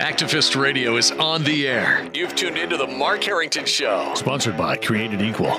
Activist Radio is on the air. You've tuned into the Mark Harrington Show. Sponsored by Created Equal.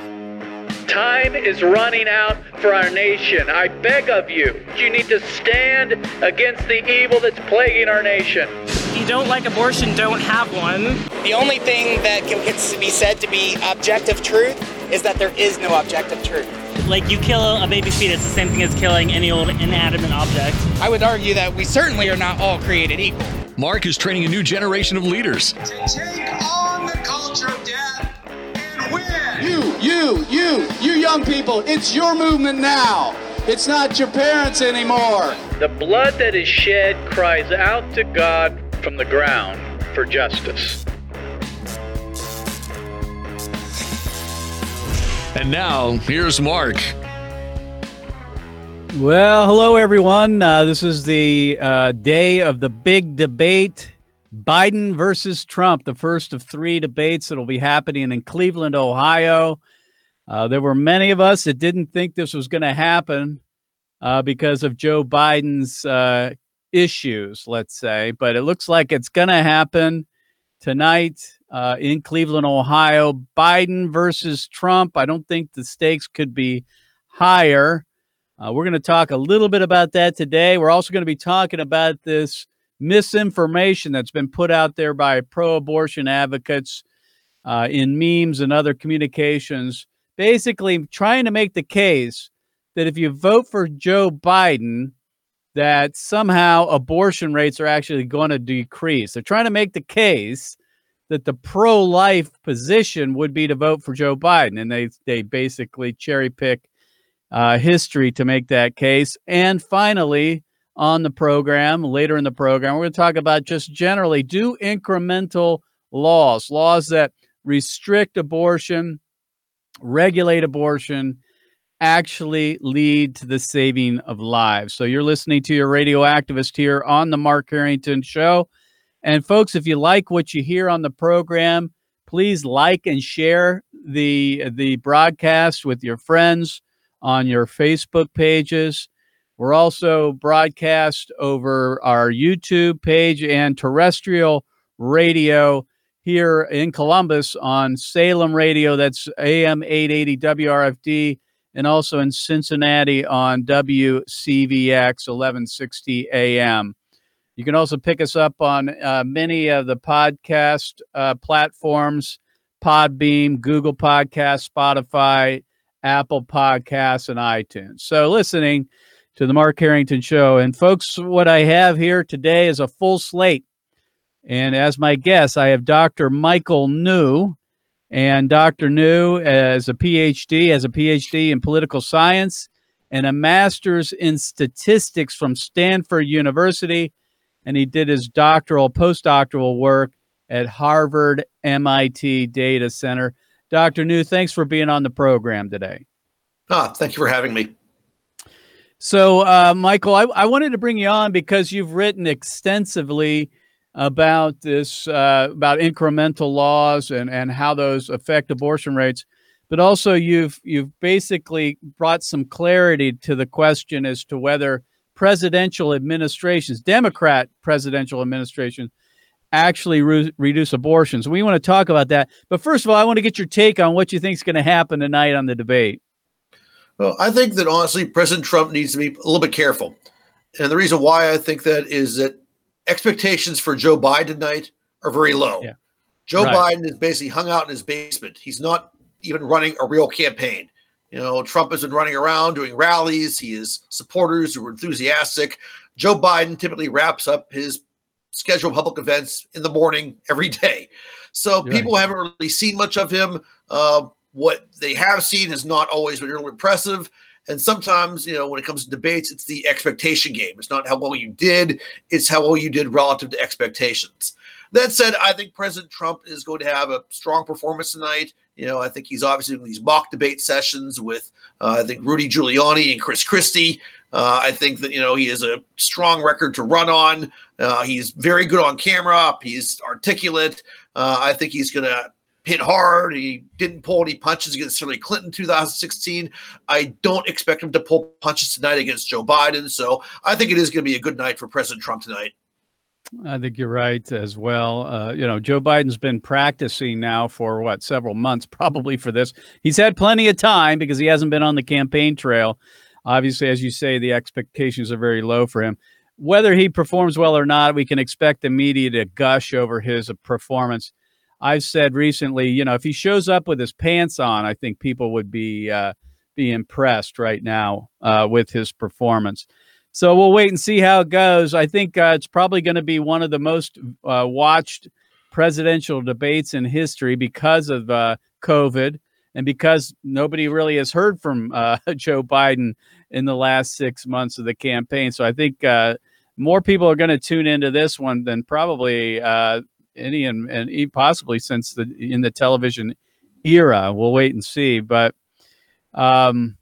Time is running out for our nation. I beg of you, you need to stand against the evil that's plaguing our nation. If you don't like abortion, don't have one. The only thing that can be said to be objective truth is that there is no objective truth. Like you kill a baby fetus, the same thing as killing any old inanimate object. I would argue that we certainly are not all created equal. Mark is training a new generation of leaders. To take on the culture of death and win. You, you, you, you young people, it's your movement now. It's not your parents anymore. The blood that is shed cries out to God from the ground for justice. And now, here's Mark. Well, hello, everyone. Uh, this is the uh, day of the big debate Biden versus Trump, the first of three debates that will be happening in Cleveland, Ohio. Uh, there were many of us that didn't think this was going to happen uh, because of Joe Biden's uh, issues, let's say, but it looks like it's going to happen tonight uh, in Cleveland, Ohio. Biden versus Trump. I don't think the stakes could be higher. Uh, we're going to talk a little bit about that today. We're also going to be talking about this misinformation that's been put out there by pro abortion advocates uh, in memes and other communications, basically trying to make the case that if you vote for Joe Biden, that somehow abortion rates are actually going to decrease. They're trying to make the case that the pro-life position would be to vote for Joe Biden, and they they basically cherry pick uh, history to make that case. And finally, on the program, later in the program, we're going to talk about just generally do incremental laws, laws that restrict abortion, regulate abortion, actually lead to the saving of lives. So you're listening to your radio activist here on the Mark Harrington Show. And folks, if you like what you hear on the program, please like and share the the broadcast with your friends on your Facebook pages. We're also broadcast over our YouTube page and terrestrial radio here in Columbus on Salem Radio. That's AM 880 WRFD, and also in Cincinnati on WCVX 1160 AM. You can also pick us up on uh, many of the podcast uh, platforms Podbean, Google Podcast, Spotify, Apple Podcasts, and iTunes. So, listening to the Mark Harrington Show. And, folks, what I have here today is a full slate. And as my guest, I have Dr. Michael New. And Dr. New, as a PhD, has a PhD in political science and a master's in statistics from Stanford University. And he did his doctoral, postdoctoral work at Harvard MIT Data Center. Dr. New, thanks for being on the program today. Ah, thank you for having me. So, uh, Michael, I, I, wanted to bring you on because you've written extensively about this, uh, about incremental laws and, and how those affect abortion rates. But also, you've you've basically brought some clarity to the question as to whether presidential administrations, Democrat presidential administrations, actually re- reduce abortions. We want to talk about that. But first of all, I want to get your take on what you think is going to happen tonight on the debate. Well, I think that honestly, President Trump needs to be a little bit careful. And the reason why I think that is that expectations for Joe Biden tonight are very low. Yeah. Joe right. Biden is basically hung out in his basement. He's not even running a real campaign. You know, Trump has been running around doing rallies. He has supporters who are enthusiastic. Joe Biden typically wraps up his scheduled public events in the morning every day. So right. people haven't really seen much of him. Uh, what they have seen has not always been really impressive. And sometimes, you know, when it comes to debates, it's the expectation game. It's not how well you did, it's how well you did relative to expectations. That said, I think President Trump is going to have a strong performance tonight. You know, I think he's obviously doing these mock debate sessions with, uh, I think, Rudy Giuliani and Chris Christie. Uh, I think that, you know, he has a strong record to run on. Uh, he's very good on camera. He's articulate. Uh, I think he's going to hit hard. He didn't pull any punches against Hillary Clinton 2016. I don't expect him to pull punches tonight against Joe Biden. So I think it is going to be a good night for President Trump tonight. I think you're right as well. Uh, you know, Joe Biden's been practicing now for what several months, probably for this. He's had plenty of time because he hasn't been on the campaign trail. Obviously, as you say, the expectations are very low for him. Whether he performs well or not, we can expect the media to gush over his performance. I've said recently, you know, if he shows up with his pants on, I think people would be uh, be impressed right now uh, with his performance. So we'll wait and see how it goes. I think uh, it's probably going to be one of the most uh, watched presidential debates in history because of uh, COVID and because nobody really has heard from uh, Joe Biden in the last six months of the campaign. So I think uh, more people are going to tune into this one than probably uh, any and, and possibly since the in the television era. We'll wait and see, but. Um,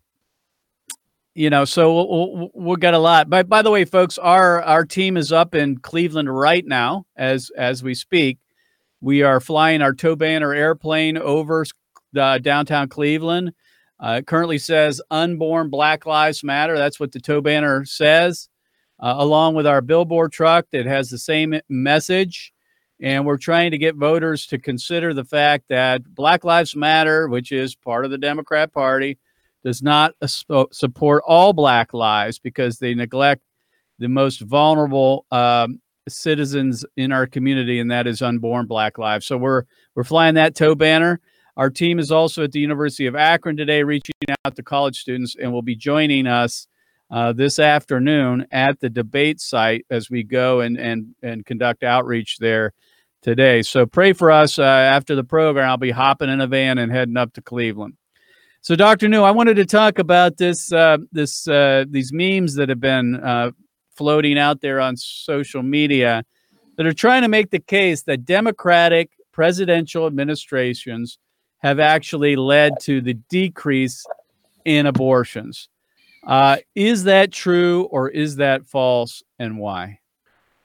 you know, so we'll, we'll, get a lot. But by the way, folks, our our team is up in Cleveland right now as as we speak. We are flying our tow banner airplane over downtown Cleveland. Uh, it currently says "Unborn Black Lives Matter." That's what the tow banner says, uh, along with our billboard truck that has the same message. And we're trying to get voters to consider the fact that Black Lives Matter, which is part of the Democrat Party, does not support all Black lives because they neglect the most vulnerable um, citizens in our community, and that is unborn Black lives. So we're we're flying that tow banner. Our team is also at the University of Akron today, reaching out to college students, and will be joining us uh, this afternoon at the debate site as we go and and and conduct outreach there today. So pray for us uh, after the program. I'll be hopping in a van and heading up to Cleveland. So, Doctor New, I wanted to talk about this uh, this uh, these memes that have been uh, floating out there on social media that are trying to make the case that Democratic presidential administrations have actually led to the decrease in abortions. Uh, is that true or is that false, and why?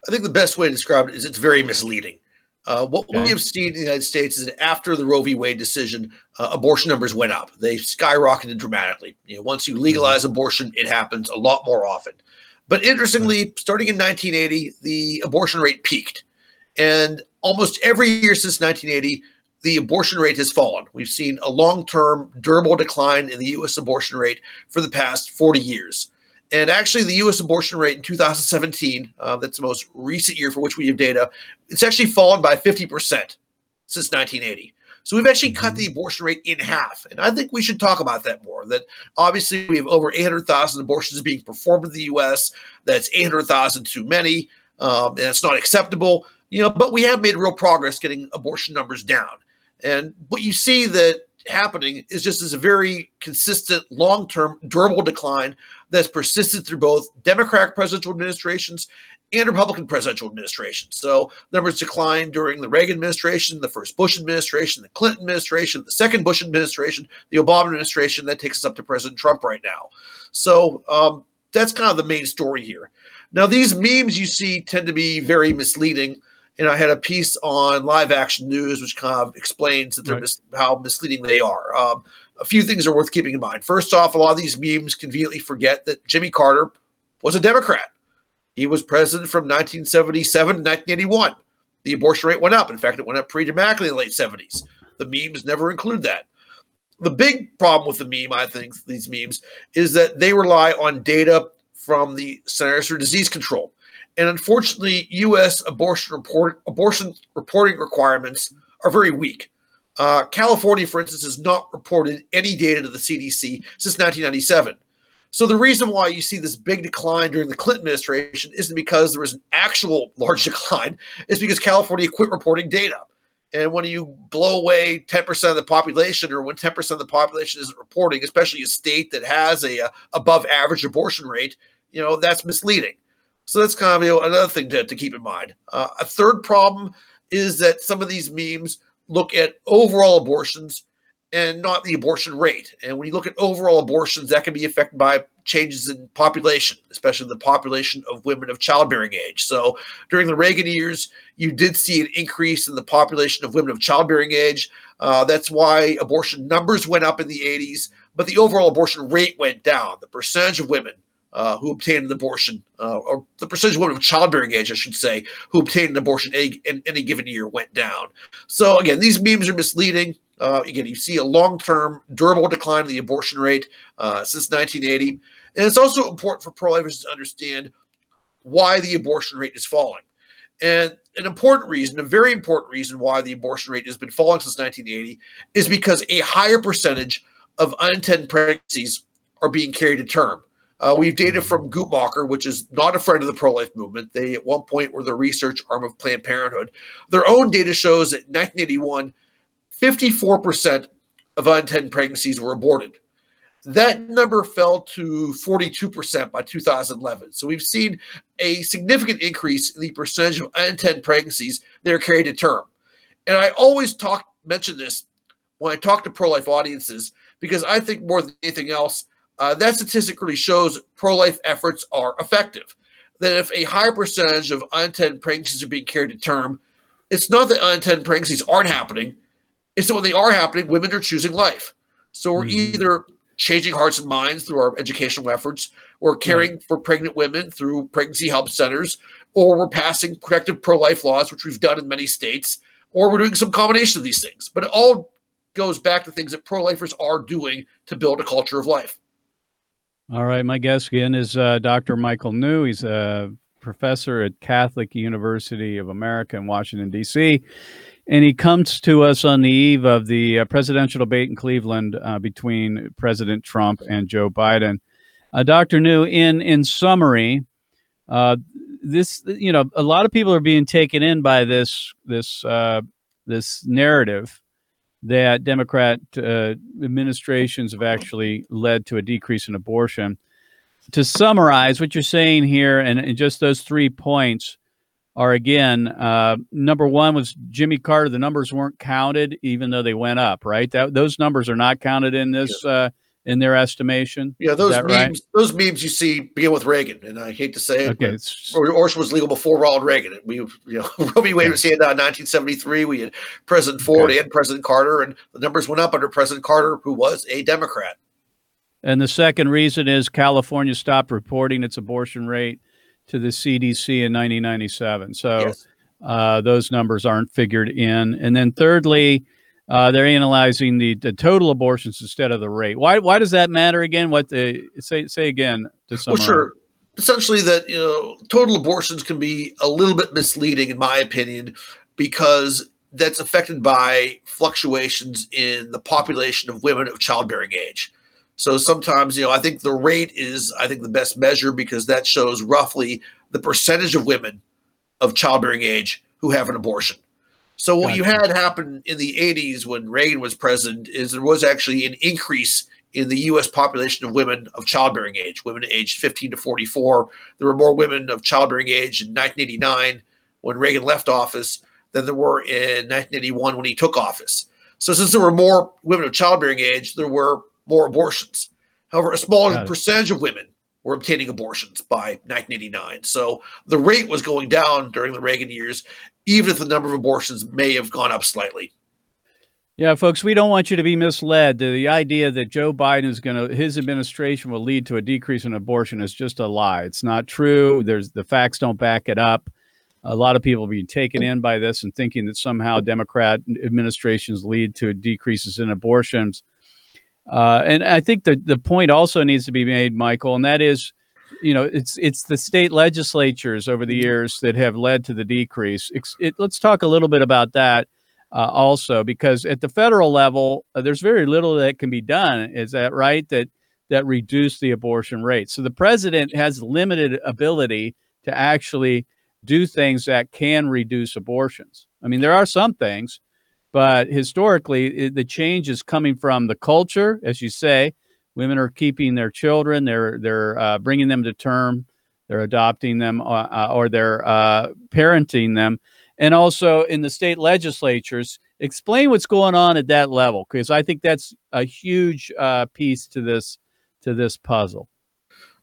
I think the best way to describe it is it's very misleading. Uh, what okay. we have seen in the United States is that after the Roe v. Wade decision, uh, abortion numbers went up. They skyrocketed dramatically. You know, once you mm-hmm. legalize abortion, it happens a lot more often. But interestingly, starting in 1980, the abortion rate peaked, and almost every year since 1980, the abortion rate has fallen. We've seen a long-term, durable decline in the U.S. abortion rate for the past 40 years. And actually, the U.S. abortion rate in 2017, uh, that's the most recent year for which we have data, it's actually fallen by 50% since 1980. So we've actually cut the mm-hmm. abortion rate in half. And I think we should talk about that more. That obviously we have over 800,000 abortions being performed in the U.S. That's 800,000 too many. Um, and it's not acceptable. You know, but we have made real progress getting abortion numbers down. And what you see that happening is just as a very consistent, long-term, durable decline that's persisted through both Democratic presidential administrations and Republican presidential administrations. So numbers declined during the Reagan administration, the first Bush administration, the Clinton administration, the second Bush administration, the Obama administration. That takes us up to President Trump right now. So um, that's kind of the main story here. Now, these memes you see tend to be very misleading and I had a piece on Live Action News, which kind of explains that they're right. mis- how misleading they are. Um, a few things are worth keeping in mind. First off, a lot of these memes conveniently forget that Jimmy Carter was a Democrat. He was president from 1977 to 1981. The abortion rate went up. In fact, it went up pretty dramatically in the late 70s. The memes never include that. The big problem with the meme, I think, these memes, is that they rely on data from the Centers for Disease Control. And unfortunately, U.S. abortion report abortion reporting requirements are very weak. Uh, California, for instance, has not reported any data to the CDC since 1997. So the reason why you see this big decline during the Clinton administration isn't because there was an actual large decline; it's because California quit reporting data. And when you blow away 10% of the population, or when 10% of the population isn't reporting, especially a state that has a, a above average abortion rate, you know that's misleading. So that's kind of you know, another thing to, to keep in mind. Uh, a third problem is that some of these memes look at overall abortions and not the abortion rate. And when you look at overall abortions, that can be affected by changes in population, especially the population of women of childbearing age. So during the Reagan years, you did see an increase in the population of women of childbearing age. Uh, that's why abortion numbers went up in the 80s, but the overall abortion rate went down. The percentage of women uh, who obtained an abortion, uh, or the percentage of women of childbearing age, I should say, who obtained an abortion in, in any given year went down. So again, these memes are misleading. Uh, again, you see a long-term, durable decline in the abortion rate uh, since 1980, and it's also important for pro-lifers to understand why the abortion rate is falling. And an important reason, a very important reason why the abortion rate has been falling since 1980 is because a higher percentage of unintended pregnancies are being carried to term. Uh, we've data from Guttmacher, which is not a friend of the pro life movement. They, at one point, were the research arm of Planned Parenthood. Their own data shows that in 1981, 54% of unintended pregnancies were aborted. That number fell to 42% by 2011. So we've seen a significant increase in the percentage of unintended pregnancies that are carried to term. And I always talk mention this when I talk to pro-life audiences because I think more than anything else, uh, that statistic really shows pro-life efforts are effective. That if a higher percentage of unintended pregnancies are being carried to term, it's not that unintended pregnancies aren't happening. It's that when they are happening, women are choosing life. So we're mm-hmm. either changing hearts and minds through our educational efforts. We're caring right. for pregnant women through pregnancy help centers, or we're passing protective pro life laws, which we've done in many states, or we're doing some combination of these things. But it all goes back to things that pro lifers are doing to build a culture of life. All right. My guest again is uh, Dr. Michael New. He's a professor at Catholic University of America in Washington, D.C and he comes to us on the eve of the uh, presidential debate in Cleveland uh, between President Trump and Joe Biden. Uh, Dr. New, in in summary, uh, this you know a lot of people are being taken in by this this uh, this narrative that Democrat uh, administrations have actually led to a decrease in abortion. To summarize what you're saying here, and, and just those three points are again uh, number one was Jimmy Carter. The numbers weren't counted, even though they went up. Right, that, those numbers are not counted in this uh, in their estimation. Yeah, those memes. Right? Those memes you see begin with Reagan, and I hate to say it. Okay, abortion was legal before Ronald Reagan. We, you know, Roe v. Wade was handed out in 1973. We had President Ford okay. and President Carter, and the numbers went up under President Carter, who was a Democrat. And the second reason is California stopped reporting its abortion rate to the CDC in 1997. So yes. uh, those numbers aren't figured in. And then thirdly, uh, they're analyzing the, the total abortions instead of the rate. Why why does that matter again? What the say say again to Well, sure. Essentially, that you know, total abortions can be a little bit misleading, in my opinion, because that's affected by fluctuations in the population of women of childbearing age. So sometimes, you know, I think the rate is, I think, the best measure because that shows roughly the percentage of women of childbearing age who have an abortion. So what you had happen in the 80s when Reagan was president is there was actually an increase in the U.S. population of women of childbearing age, women aged 15 to 44. There were more women of childbearing age in 1989 when Reagan left office than there were in 1981 when he took office. So since there were more women of childbearing age, there were more abortions. However, a smaller percentage of women were obtaining abortions by 1989. So the rate was going down during the Reagan years, even if the number of abortions may have gone up slightly. Yeah, folks, we don't want you to be misled. The idea that Joe Biden is going to, his administration will lead to a decrease in abortion is just a lie. It's not true. There's the facts don't back it up. A lot of people being taken in by this and thinking that somehow Democrat administrations lead to decreases in abortions. Uh, and I think the the point also needs to be made, Michael, and that is, you know, it's it's the state legislatures over the years that have led to the decrease. It, it, let's talk a little bit about that uh, also, because at the federal level, uh, there's very little that can be done. Is that right? That that reduce the abortion rate. So the president has limited ability to actually do things that can reduce abortions. I mean, there are some things, but historically, it, the change is coming from the culture, as you say. Women are keeping their children; they're they're uh, bringing them to term, they're adopting them, uh, uh or they're uh, parenting them, and also in the state legislatures. Explain what's going on at that level, because I think that's a huge uh, piece to this to this puzzle.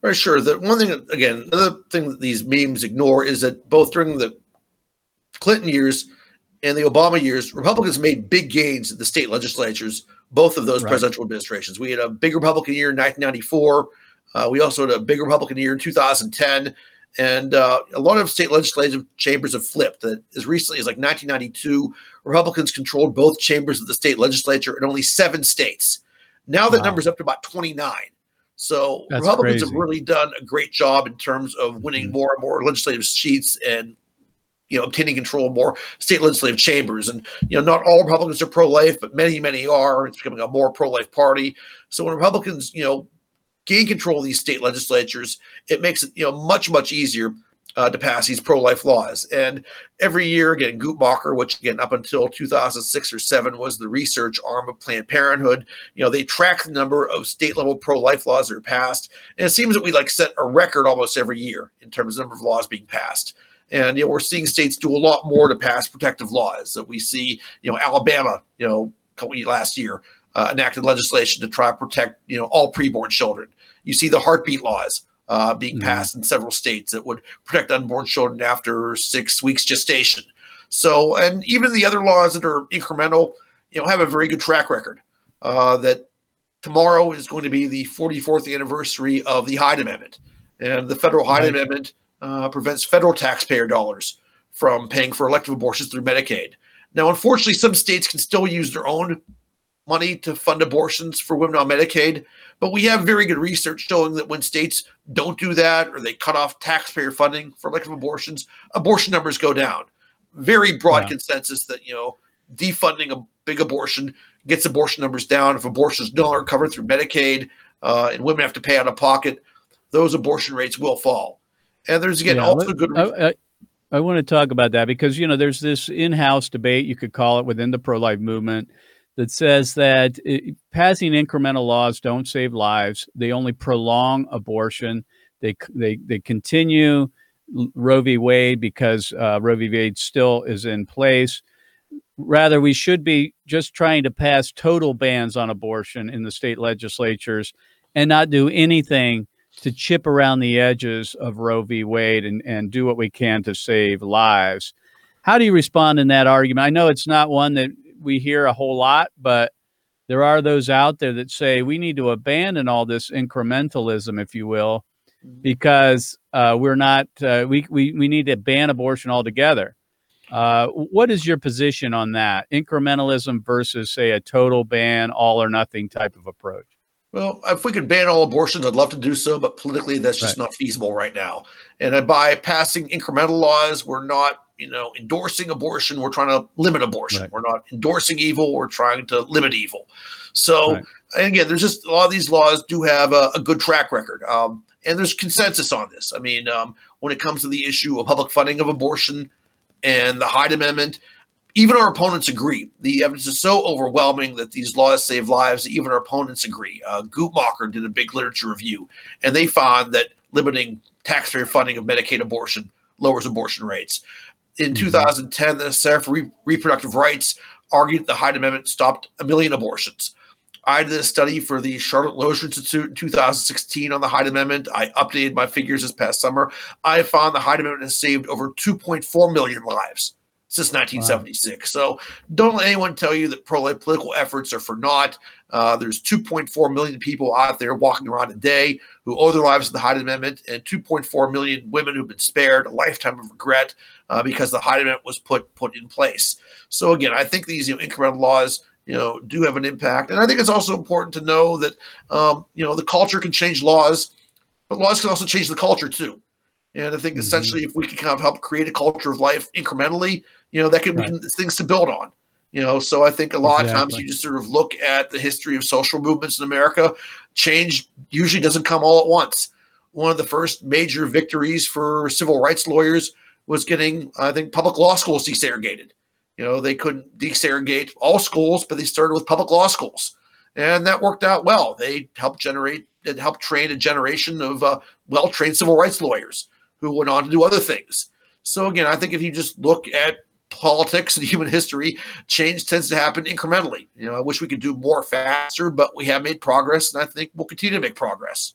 Right, sure. The one thing, again, another thing that these memes ignore is that both during the Clinton years and the Obama years, Republicans made big gains in the state legislatures, both of those right. presidential administrations. We had a big Republican year in 1994. Uh, we also had a big Republican year in 2010. And uh, a lot of state legislative chambers have flipped. That as recently as like 1992, Republicans controlled both chambers of the state legislature in only seven states. Now that wow. number's up to about 29. So That's Republicans crazy. have really done a great job in terms of winning mm-hmm. more and more legislative seats and you know obtaining control of more state legislative chambers. And you know, not all Republicans are pro-life, but many, many are. It's becoming a more pro-life party. So when Republicans, you know, gain control of these state legislatures, it makes it you know much much easier uh, to pass these pro-life laws. And every year, again, Guttmacher, which again up until 2006 or seven was the research arm of Planned Parenthood, you know, they track the number of state-level pro-life laws that are passed, and it seems that we like set a record almost every year in terms of number of laws being passed. And you know, we're seeing states do a lot more to pass protective laws. That we see, you know, Alabama, you know, last year uh, enacted legislation to try to protect, you know, all preborn children. You see the heartbeat laws uh, being mm-hmm. passed in several states that would protect unborn children after six weeks gestation. So, and even the other laws that are incremental, you know, have a very good track record. Uh, that tomorrow is going to be the 44th anniversary of the Hyde Amendment, and the federal Hyde right. Amendment uh, prevents federal taxpayer dollars from paying for elective abortions through Medicaid. Now, unfortunately, some states can still use their own money to fund abortions for women on Medicaid. But we have very good research showing that when states don't do that or they cut off taxpayer funding for elective abortions, abortion numbers go down. Very broad yeah. consensus that, you know, defunding a big abortion gets abortion numbers down. If abortions no longer covered through Medicaid uh, and women have to pay out of pocket, those abortion rates will fall. And there's again yeah, also good. I, I, I want to talk about that because you know there's this in-house debate you could call it within the pro-life movement that says that it, passing incremental laws don't save lives. They only prolong abortion. They they they continue Roe v. Wade because uh, Roe v. Wade still is in place. Rather, we should be just trying to pass total bans on abortion in the state legislatures and not do anything to chip around the edges of Roe v. Wade and, and do what we can to save lives. How do you respond in that argument? I know it's not one that we hear a whole lot, but there are those out there that say we need to abandon all this incrementalism, if you will, mm-hmm. because uh, we're not uh, we, we we need to ban abortion altogether. Uh, what is your position on that incrementalism versus say a total ban, all or nothing type of approach? Well, if we could ban all abortions, I'd love to do so, but politically, that's just right. not feasible right now. And by passing incremental laws, we're not you know, endorsing abortion. We're trying to limit abortion. Right. We're not endorsing evil. We're trying to limit evil. So, right. again, there's just a lot of these laws do have a, a good track record. Um, and there's consensus on this. I mean, um, when it comes to the issue of public funding of abortion and the Hyde Amendment, even our opponents agree. The evidence is so overwhelming that these laws save lives that even our opponents agree. Uh, Guttmacher did a big literature review, and they found that limiting taxpayer funding of Medicaid abortion lowers abortion rates in mm-hmm. 2010, the Center for Re- Reproductive Rights argued the Hyde Amendment stopped a million abortions. I did a study for the Charlotte Lozier Institute in 2016 on the Hyde Amendment. I updated my figures this past summer. I found the Hyde Amendment has saved over 2.4 million lives since 1976. Wow. So don't let anyone tell you that pro-life political efforts are for naught. Uh, there's 2.4 million people out there walking around today who owe their lives to the Hyde Amendment, and 2.4 million women who've been spared a lifetime of regret uh, because the Hyde Amendment was put put in place. So again, I think these you know, incremental laws you know do have an impact, and I think it's also important to know that um, you know the culture can change laws, but laws can also change the culture too. And I think mm-hmm. essentially, if we can kind of help create a culture of life incrementally, you know, that could right. be things to build on. You know, so I think a lot exactly. of times you just sort of look at the history of social movements in America. Change usually doesn't come all at once. One of the first major victories for civil rights lawyers was getting, I think, public law schools desegregated. You know, they couldn't desegregate all schools, but they started with public law schools, and that worked out well. They helped generate, it helped train a generation of uh, well-trained civil rights lawyers who went on to do other things. So again, I think if you just look at politics and human history, change tends to happen incrementally. You know, I wish we could do more faster, but we have made progress, and I think we'll continue to make progress.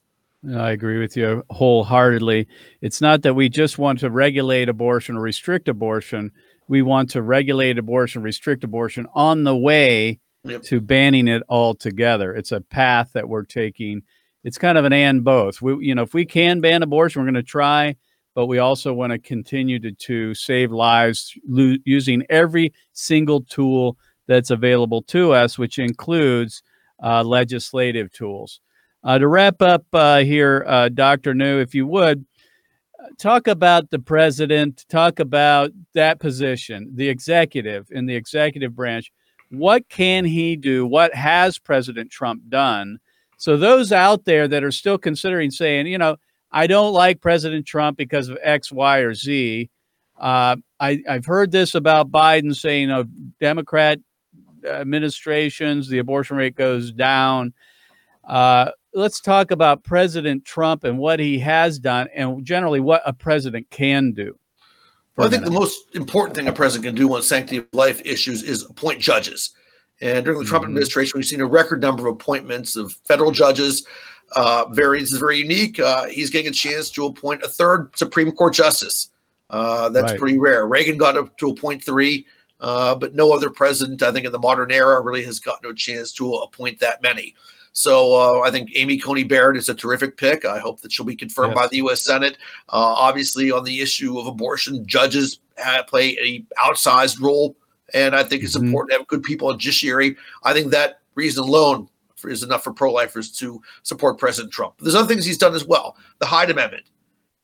I agree with you wholeheartedly. It's not that we just want to regulate abortion or restrict abortion. We want to regulate abortion, restrict abortion on the way yep. to banning it altogether. It's a path that we're taking. it's kind of an and both. We, you know, if we can ban abortion, we're going to try, but we also want to continue to, to save lives lo- using every single tool that's available to us, which includes uh, legislative tools. Uh, to wrap up uh, here, uh, Dr. New, if you would, talk about the president, talk about that position, the executive in the executive branch. What can he do? What has President Trump done? So, those out there that are still considering saying, you know, I don't like President Trump because of X, Y, or Z. Uh, I, have heard this about Biden saying, you know, Democrat administrations, the abortion rate goes down. Uh, let's talk about President Trump and what he has done, and generally what a president can do. Well, I think the most important thing a president can do on sanctity of life issues is appoint judges. And during the Trump mm-hmm. administration, we've seen a record number of appointments of federal judges. Uh, very, is very unique. Uh, he's getting a chance to appoint a third Supreme Court justice. Uh, that's right. pretty rare. Reagan got up to appoint three, uh, but no other president, I think, in the modern era really has gotten a chance to appoint that many. So uh, I think Amy Coney Barrett is a terrific pick. I hope that she'll be confirmed yes. by the U.S. Senate. Uh, obviously, on the issue of abortion, judges play a outsized role, and I think it's mm-hmm. important to have good people in judiciary. I think that reason alone is enough for pro-lifers to support President Trump. There's other things he's done as well. The Hyde Amendment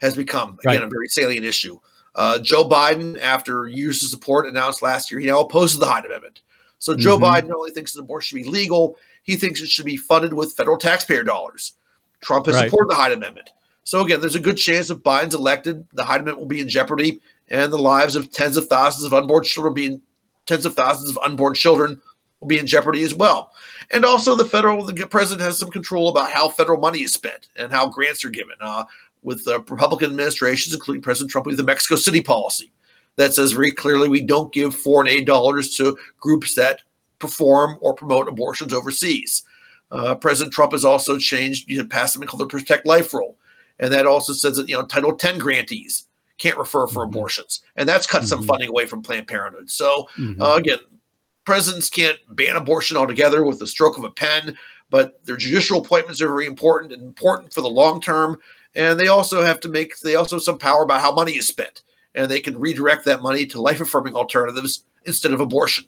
has become again right. a very salient issue. Uh, Joe Biden, after years of support, announced last year he now opposes the Hyde Amendment. So Joe mm-hmm. Biden not only thinks that abortion should be legal, he thinks it should be funded with federal taxpayer dollars. Trump has right. supported the Hyde Amendment. So again, there's a good chance if Biden's elected, the Hyde Amendment will be in jeopardy, and the lives of tens of thousands of unborn children being tens of thousands of unborn children will be in jeopardy as well. And also, the federal the president has some control about how federal money is spent and how grants are given. Uh, with the Republican administrations, including President Trump, with the Mexico City policy that says very clearly we don't give foreign aid dollars to groups that perform or promote abortions overseas. Uh, President Trump has also changed, you know, passed something called the Protect Life Rule. And that also says that, you know, Title 10 grantees can't refer for mm-hmm. abortions. And that's cut mm-hmm. some funding away from Planned Parenthood. So, mm-hmm. uh, again, presidents can't ban abortion altogether with the stroke of a pen, but their judicial appointments are very important and important for the long term. And they also have to make, they also have some power about how money is spent. And they can redirect that money to life affirming alternatives instead of abortion.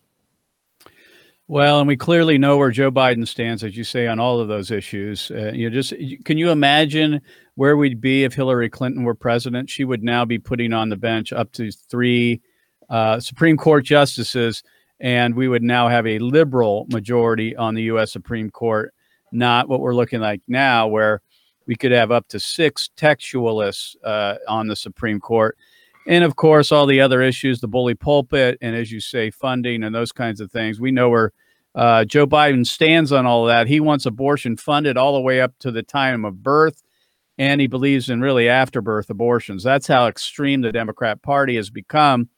Well, and we clearly know where Joe Biden stands, as you say, on all of those issues. Uh, you just can you imagine where we'd be if Hillary Clinton were president? She would now be putting on the bench up to three uh, Supreme Court justices, and we would now have a liberal majority on the U.S. Supreme Court, not what we're looking like now, where we could have up to six textualists uh, on the Supreme Court. And of course, all the other issues, the bully pulpit, and as you say, funding and those kinds of things. We know where uh, Joe Biden stands on all of that. He wants abortion funded all the way up to the time of birth, and he believes in really afterbirth abortions. That's how extreme the Democrat Party has become.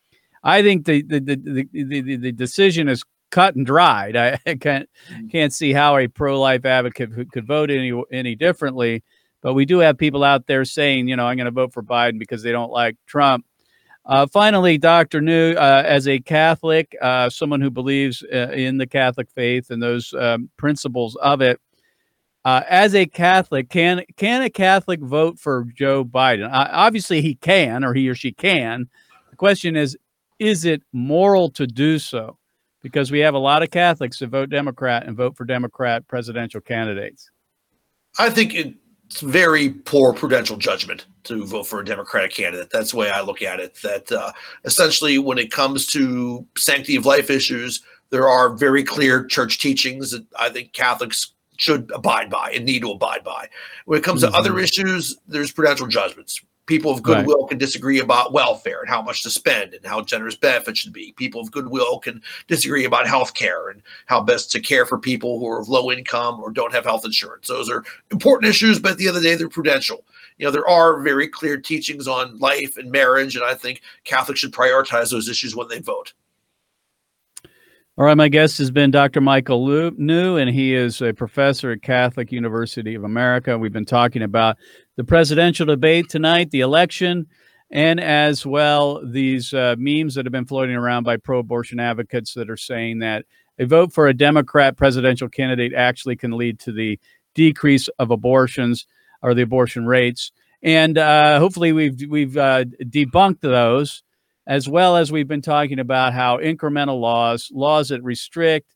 I think the the the the, the, the decision is cut and dried. I, can't mm-hmm. can't see how a pro life advocate could, could vote any any differently. But we do have people out there saying, you know, I'm going to vote for Biden because they don't like Trump. Uh, finally, Dr. New, uh, as a Catholic, uh, someone who believes uh, in the Catholic faith and those um, principles of it, uh, as a Catholic, can can a Catholic vote for Joe Biden? Uh, obviously, he can, or he or she can. The question is, is it moral to do so? Because we have a lot of Catholics that vote Democrat and vote for Democrat presidential candidates. I think it's very poor prudential judgment to vote for a Democratic candidate. That's the way I look at it. That uh, essentially, when it comes to sanctity of life issues, there are very clear church teachings that I think Catholics should abide by and need to abide by. When it comes mm-hmm. to other mm-hmm. issues, there's prudential judgments. People of goodwill right. can disagree about welfare and how much to spend and how generous benefits should be. People of goodwill can disagree about health care and how best to care for people who are of low income or don't have health insurance. Those are important issues, but at the end of the day, they're prudential. You know, there are very clear teachings on life and marriage, and I think Catholics should prioritize those issues when they vote. All right, my guest has been Dr. Michael New, and he is a professor at Catholic University of America. We've been talking about the presidential debate tonight, the election, and as well these uh, memes that have been floating around by pro-abortion advocates that are saying that a vote for a Democrat presidential candidate actually can lead to the decrease of abortions or the abortion rates. And uh, hopefully, we've we've uh, debunked those, as well as we've been talking about how incremental laws, laws that restrict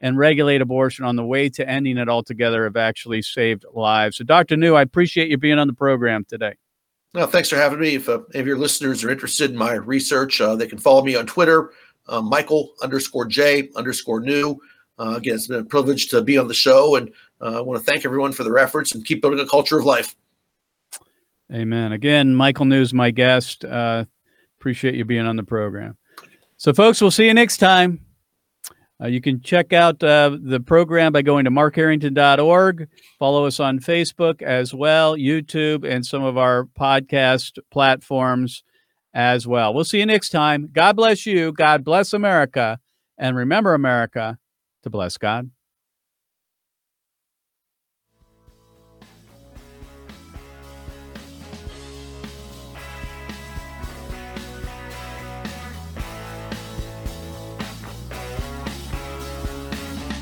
and regulate abortion on the way to ending it altogether, have actually saved lives. So, Dr. New, I appreciate you being on the program today. Well, thanks for having me. If uh, any of your listeners are interested in my research, uh, they can follow me on Twitter, uh, Michael underscore J underscore New. Uh, again, it's been a privilege to be on the show, and uh, I want to thank everyone for their efforts and keep building a culture of life. Amen. Again, Michael New's, my guest. Uh, appreciate you being on the program. So, folks, we'll see you next time. Uh, you can check out uh, the program by going to markharrington.org. Follow us on Facebook as well, YouTube, and some of our podcast platforms as well. We'll see you next time. God bless you. God bless America. And remember, America, to bless God.